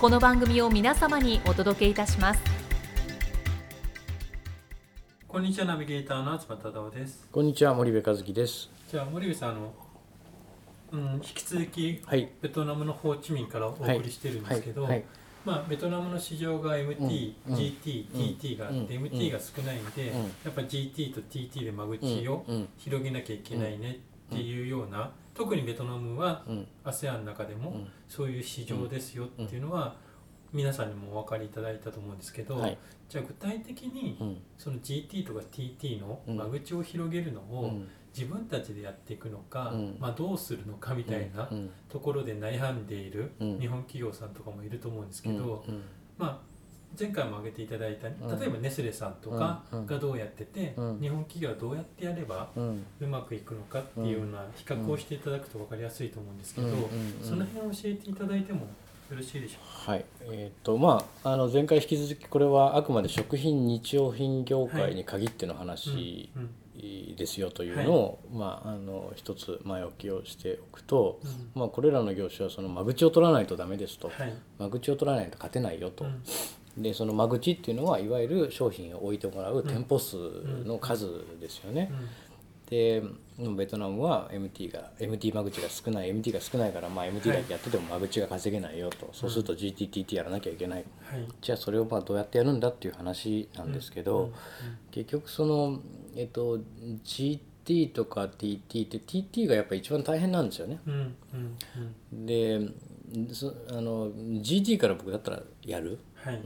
この番組を皆様にお届けいたします。こんにちはナビゲーターの東忠夫です。こんにちは森部和樹です。じゃあ森部さんあの、うん、引き続きはい。ベトナムのホーチミンからお送りしてるんですけど、はい。はい。まあ、ベトナムの市場が MT、うん。GT、うん。TT があって、うん。MT が少ないんで、うん。やっぱ GT と TT で間口を広げなきゃいけないねっていうような、特にベトナムはうん。ASEAN の中でもうん。そういう市場ですよっていうのは皆さんにもお分かりいただいたと思うんですけど、はい。じゃあ具体的にうん。その GT とか TT の間口を広げるのをうん。自分たちでやっていくのか、うん。まあ、どうするのかみたいなうん。ところで悩んでいるうん。日本企業さんとかもいると思うんですけうん。ど、うん。まあ、前回も挙げていただいたん。例えばネスレさんとかうんがどうやってて、うん。日本企業はどうやってやればうまくいくのかっていうような比較をしていただくと分かりやすいと思うんですけど、その辺を教えていただいてもよろしいでしょはい。えっとまああの前回引き続きこれはあくまで食品日用品業界に限ってのうか。話うん。ですよというのをまああの一つ前置きをしておくと。うん。まあ、これらの業種はその間口を取らないとダメですと。はい。間口を取らないと勝てないよと、うんでその間口っていうのはいわゆる商品を置いてもらう店舗数の数ですよね、でベトナムは MT が MT 間口が少ない MT が少ないから、まあ、MT だけやってても間口が稼げないよと、そうすると GTTT やらなきゃいけない、はい。じゃあそれをまあどうやってやるんだっていう話なんですけど、結局その、えっと、GT とか TT って TT がやっぱ一番大変なんですよね。でそあの GT から僕だったらやる、はい。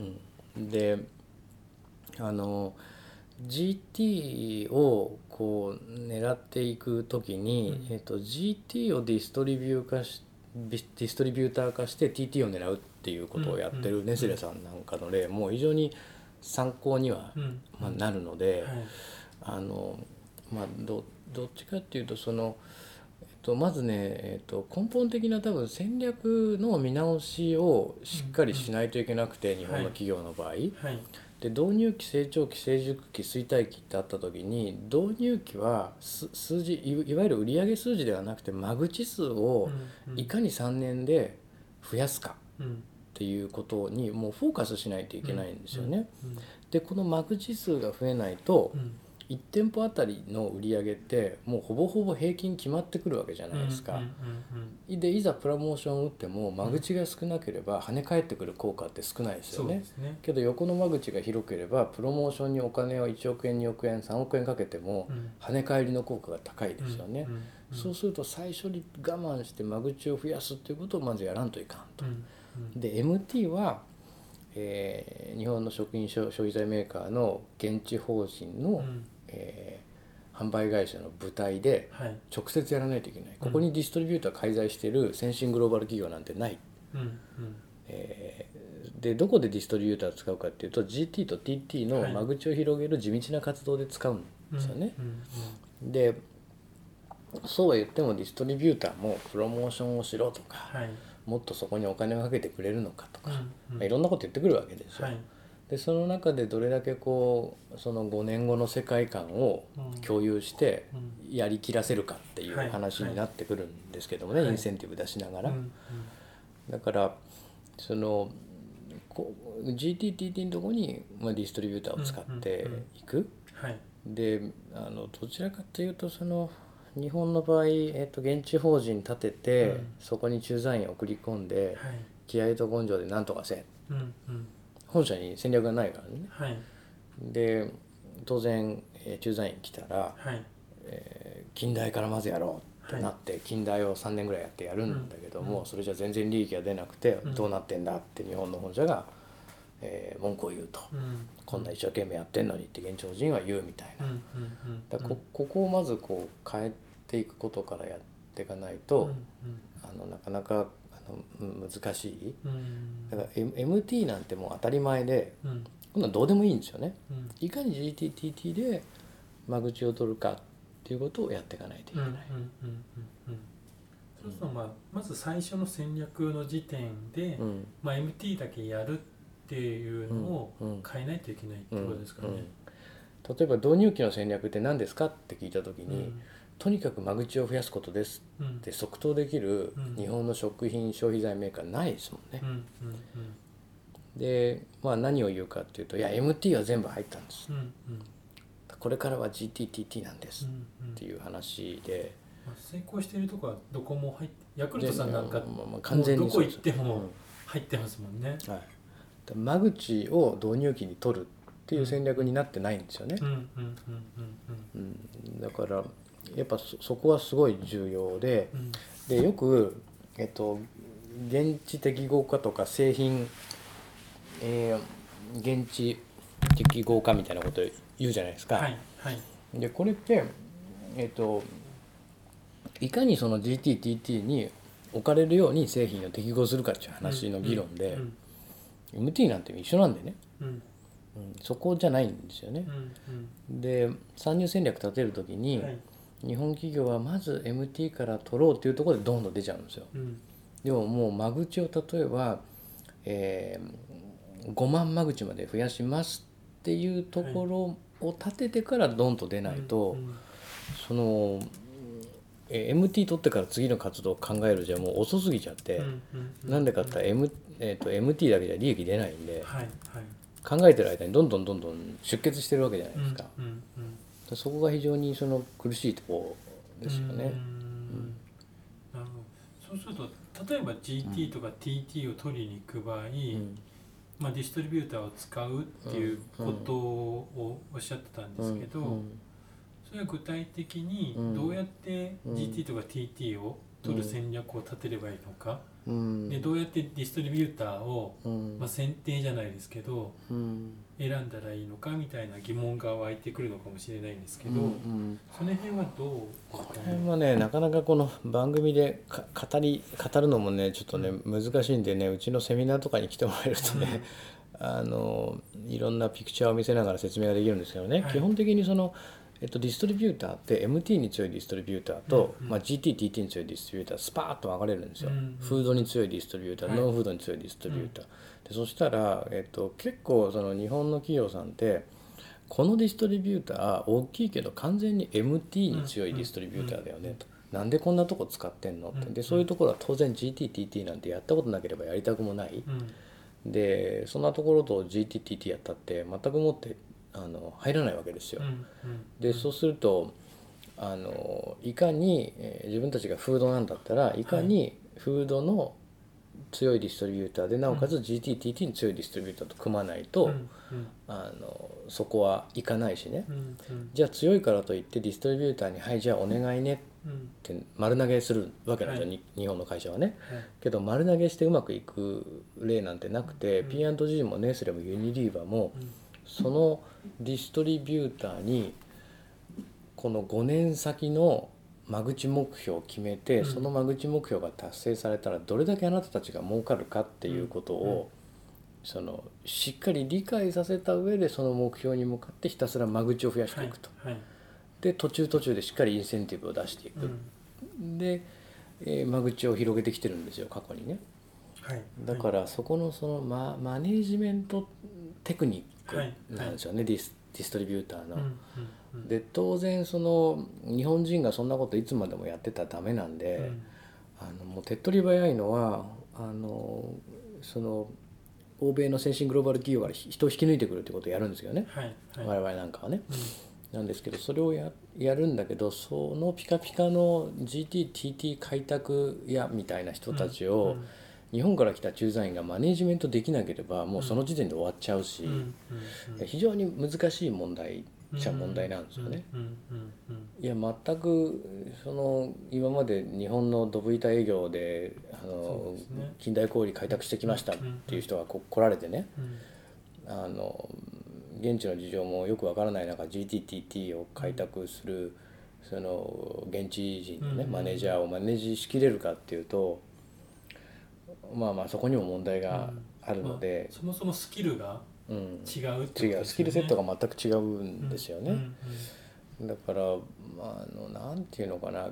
うん、であの GT をこう狙っていく時に、えっと、GT をディストリビュー化しディストリビューター化して TT を狙うっていうことをやってうんうんるネスレさんなんかの例も非常に参考には、うん。まあ、なるので、はい。あのまあどどっちかっていうとその、と、まずね、えっと、根本的な多分戦略の見直しをしっかりしないといけなくて、日本の企業の場合、はい。で導入期成長期成熟期衰退期ってあった時に導入期はす数字いいわゆる売上数字ではなくて間口数をいかに3年で増やすかうん。っていうことにもうフォーカスしないといけないんですよね。うん。でこの間口数が増えないと、うん1店舗あたりの売り上げってもうほぼほぼ平均決まってくるわけじゃないですか。でいざプロモーションを打っても間口が少なければ跳ね返ってくる効果って少ないですよね。ねけど横の間口が広ければプロモーションにお金を1億円2億円3億円かけてもうん跳ね返りの効果が高いですよね。そうすると最初に我慢して間口を増やすっていうことをまずやらんといかんと。うんうんで MT は、えー日本の食品消消費財メーカーの現地法人の、うんえー販売会社の部隊ではい。直接やらないといけない。ここにディストリビューター介在してる先進グローバル企業なんてない、うんうん。えーでどこでディストリビューターを使うかっていうと GT と TT の間口を広げる地道な活動で使うんですよね、うん。でそうは言ってもディストリビューターもプロモーションをしろとかはい。もっとそこにお金をかけてくれるのかとか、うんうん。まあいろんなこと言ってくるわけですよ、はいでその中でどれだけこうその5年後の世界観をうん。共有してうん。やりきらせるかっていうはい。話になってくるんですけどもね、はい。インセンティブ出しながら、うん。だからそのこ GTTT のとこに、まあ、ディストリビューターを使っていく、はい。であのどちらかというとその日本の場合、えっと現地法人立てて、うん。そこに駐在員を送り込んではい。気合と根性で何とかせうん。うん本社に戦略がないからね。はい。で当然、えー駐在員来たら、はい。えー近代からまずやろうってなって、近代を3年ぐらいやってやるんだけども、うん。それじゃ全然利益が出なくて、うん。どうなってんだって日本の本社が、えー文句を言うと、うん。こんな一生懸命やってんのにって現地法人は言うみたいな、だこここをまずこう変えていくことからやっていかないと、あのなかなか難しい。うん。うんだから、M、MT なんてもう当たり前でうん。こんなんどうでもいいんですよね。うん。いかに GTTT で間口を取るかっていうことをやっていかないといけない、そうするとまあまず最初の戦略の時点で、うん。まあ、MT だけやるっていうのを変えないといけないってことですからね。うん例えば導入期の戦略って何ですかって聞いた時うん。に、とにかく間口を増やすことです。うん。って即答できるうん。日本の食品消費財メーカーないですもんね。で、まあ、何を言うかっていうと「いや MT は全部入ったんです。これからは GTTT なんです」っていう話で。まあ、成功しているとこはどこも入ってヤクルトさんなんか完全にどこ行っても入ってますもんね。うんはい、だ間口を導入期に取るっていう戦略になってないんですよね。だからやっぱそそこはすごい重要でうん。うんでよく、えっと、現地適合化とか製品、えー現地適合化みたいなこと言うじゃないですか。はいはい。でこれって、えっと、いかにその GTTT に置かれるように製品を適合するかっていう話の議論で、うん MT なんて一緒なんでね、うん。うん、そこじゃないんですよね。う。んで参入戦略立てる時うに、んはい日本企業はまず MT から取ろうっていうところでどんどん出ちゃうんですよ。うん。でももう間口を例えば、えー5万間口まで増やしますっていうところを立ててからドンと出ないと、うんその、えー MT 取ってから次の活動を考えるじゃもう遅すぎちゃって、うんうんなんでかって M えー、と MT だけじゃ利益出ないんではいはい。考えてる間にどんどんどんどん出血してるわけじゃないですか、うんうんうんそこが非常にその苦しいところですよね。うん。なるほどそうすると例えば GT とか TT を取りに行く場合、うん。まあ、ディストリビューターを使うっていうことをおっしゃってたんですけど、うん。それは具体的にうん。どうやって GT とか TT を取る戦略を立てればいいのか、うん。でどうやってディストリビューターを、うん。まあ、選定じゃないですけどうん。選んだらいいのかみたいな疑問が湧いてくるのかもしれないんですけど、うんうん。その辺はどうこかれはねなかなかこの番組でか語り語るのもねちょっとね難しいんでねうちのセミナーとかに来てもらえるとね、あのいろんなピクチャーを見せながら説明ができるんですけどね、はい。基本的にその、えっと、ディストリビューターって MT に強いディストリビューターと、うんうん。まあ、GTTT に強いディストリビュータースパーッと分かれるんですよ、うんうん。フードに強いディストリビューター、はい。ノンフードに強いディストリビューター、でそしたら、えっと、結構その日本の企業さんってこのディストリビューター大きいけど完全に MT に強いディストリビューターだよね。と。なんでこんなとこ使ってんのって。うん。でそういうところは当然 GTTT なんてやったことなければやりたくもない。うん。でそんなところと GTTT やったって全くもってあの入らないわけですよ。でそうするとあのいかに、えー自分たちがフードなんだったらいかにフードの強いディストリビューターでなおかつ GTTT に強いディストリビューターと組まないと、あのそこはいかないしね。じゃあ強いからといってディストリビューターに「はいじゃあお願いね」うん。って丸投げするわけなんですよ、日本の会社はね。はい。けど丸投げしてうまくいく例なんてなくて、うん。P&G もネスレもユニリーバーもうんそのディストリビューターにこの5年先の間口目標を決めて、うんその間口目標が達成されたらどれだけあなたたちが儲かるかっていうことを、そのしっかり理解させた上でその目標に向かってひたすら間口を増やしていくと。はいはいで途中途中でしっかりインセンティブを出していく。で、えー間口を広げてきてるんですよ過去にね。はいだからそこのそのママネージメントテクニックはいなんですよね、ディスディストリビューターの。うんうんうん。で当然その日本人がそんなこといつまでもやってたらダメなんで、うん。あのもう手っ取り早いのはあのその欧米の先進グローバル企業から人を引き抜いてくるってことをやるんですよね、はいはい。我々なんかはね。うん。なんですけどそれをややるんだけどそのピカピカの GTTT 開拓屋みたいな人たちを日本から来た駐在員がマネジメントできなければもうその時点で終わっちゃうし、非常に難しい問題じゃ問題なんですよね。いや全くその今まで日本のドブ板営業であそのね。近代小売開拓してきましたっていう人がこ来られてねうんあの現地の事情もよくわからない中 GTTT を開拓するその現地人のねうん。マネージャーをマネージしきれるかっていうとまあまあそこにも問題があるのでまあ、そもそもスキルがうん、違うってことですよね。違う。スキルセットが全く違うんですよね。うんうんだから、まあ、あのなんていうのかな、うん、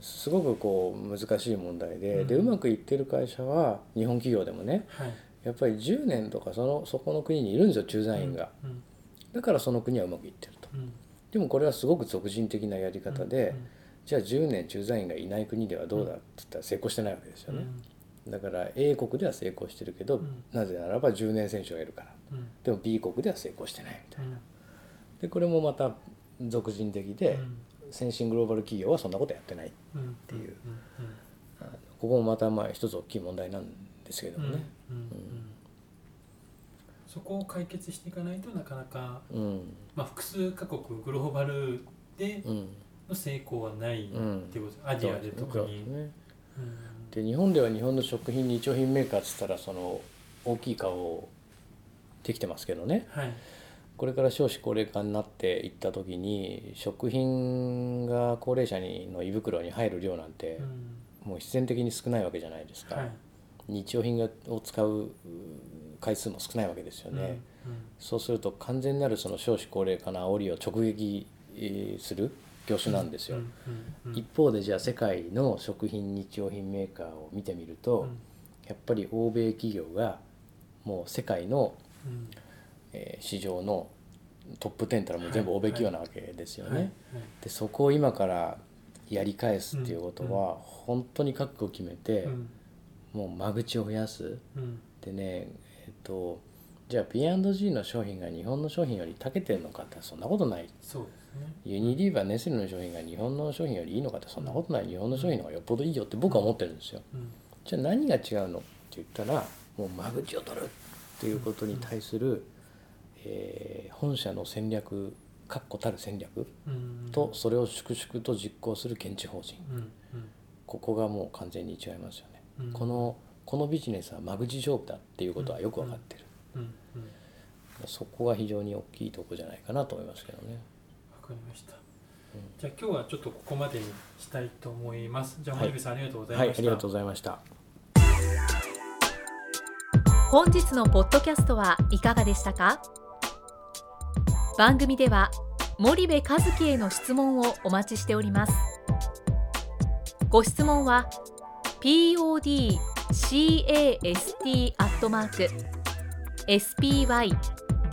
すごくこう難しい問題で,、うん。でうまくいってる会社は日本企業でもねはい。やっぱり10年とかそのそこの国にいるんですよ駐在員が、うん。だからその国はうまくいってると。うん。でもこれはすごく俗人的なやり方で、うんじゃあ10年駐在員がいない国ではどうだって言ったら成功してないわけですよね、だから A 国では成功してるけど、うん。なぜならば10年選手がいるから。うん。うんでも B 国では成功してないみたいな。うん。でこれもまた俗人的で、先進グローバル企業はそんなことやってないっていう。ここもまたまあ一つ大きい問題なんですけどうん。もね。そこを解決していかないとなかなか、うん。まあ、複数カ国グローバルでうん。の成功はないっうんていうことアジアで特に。ねうんで日本では日本の食品日用品メーカーっつったらその大きい顔をできてますけどね。はい。これから少子高齢化になっていった時に食品が高齢者にの胃袋に入る量なんてうん。もう必然的に少ないわけじゃないですか、はい。日用品がを使うう回数も少ないわけですよね、そうすると完全なるその少子高齢化の煽りを直撃えーする業種なんですよ、一方でじゃあ世界の食品日用品メーカーを見てみると、うん。やっぱり欧米企業がもう世界の、うん。えー市場のトップ10ったらもう全部欧米企業なわけですよね。でそこを今からやり返すっていうことは、本当に覚悟を決めて、うん。もう間口を増やす。うん。でねえっとじゃあ P&G の商品が日本の商品より長けてるのかってそんなことない。そうですね。ユニリーバーネスレの商品が日本の商品よりいいのかってそんなことない。日本の商品の方がよっぽどいいよって僕は思ってるんですよ。うん。じゃあ何が違うのって言ったらもう間口を取るっていうことに対する、えー本社の戦略確固たる戦略うん。とそれを粛々と実行する現地法人うんうんここがもう完全に違いますよね。うんこのこのビジネスは間口勝負だっていうことはよく分かってる、うん。うんそこが非常に大きいとこじゃないかなと思いますけどね。わかりました。じゃあ今日はちょっとここまでにしたいと思います。じゃあはい森部さんありがとうございはい、ましたありがとうございました。本日のポッドキャストはいかがでしたか？番組では森部和樹への質問をお待ちしております。ご質問は podcast アットマーク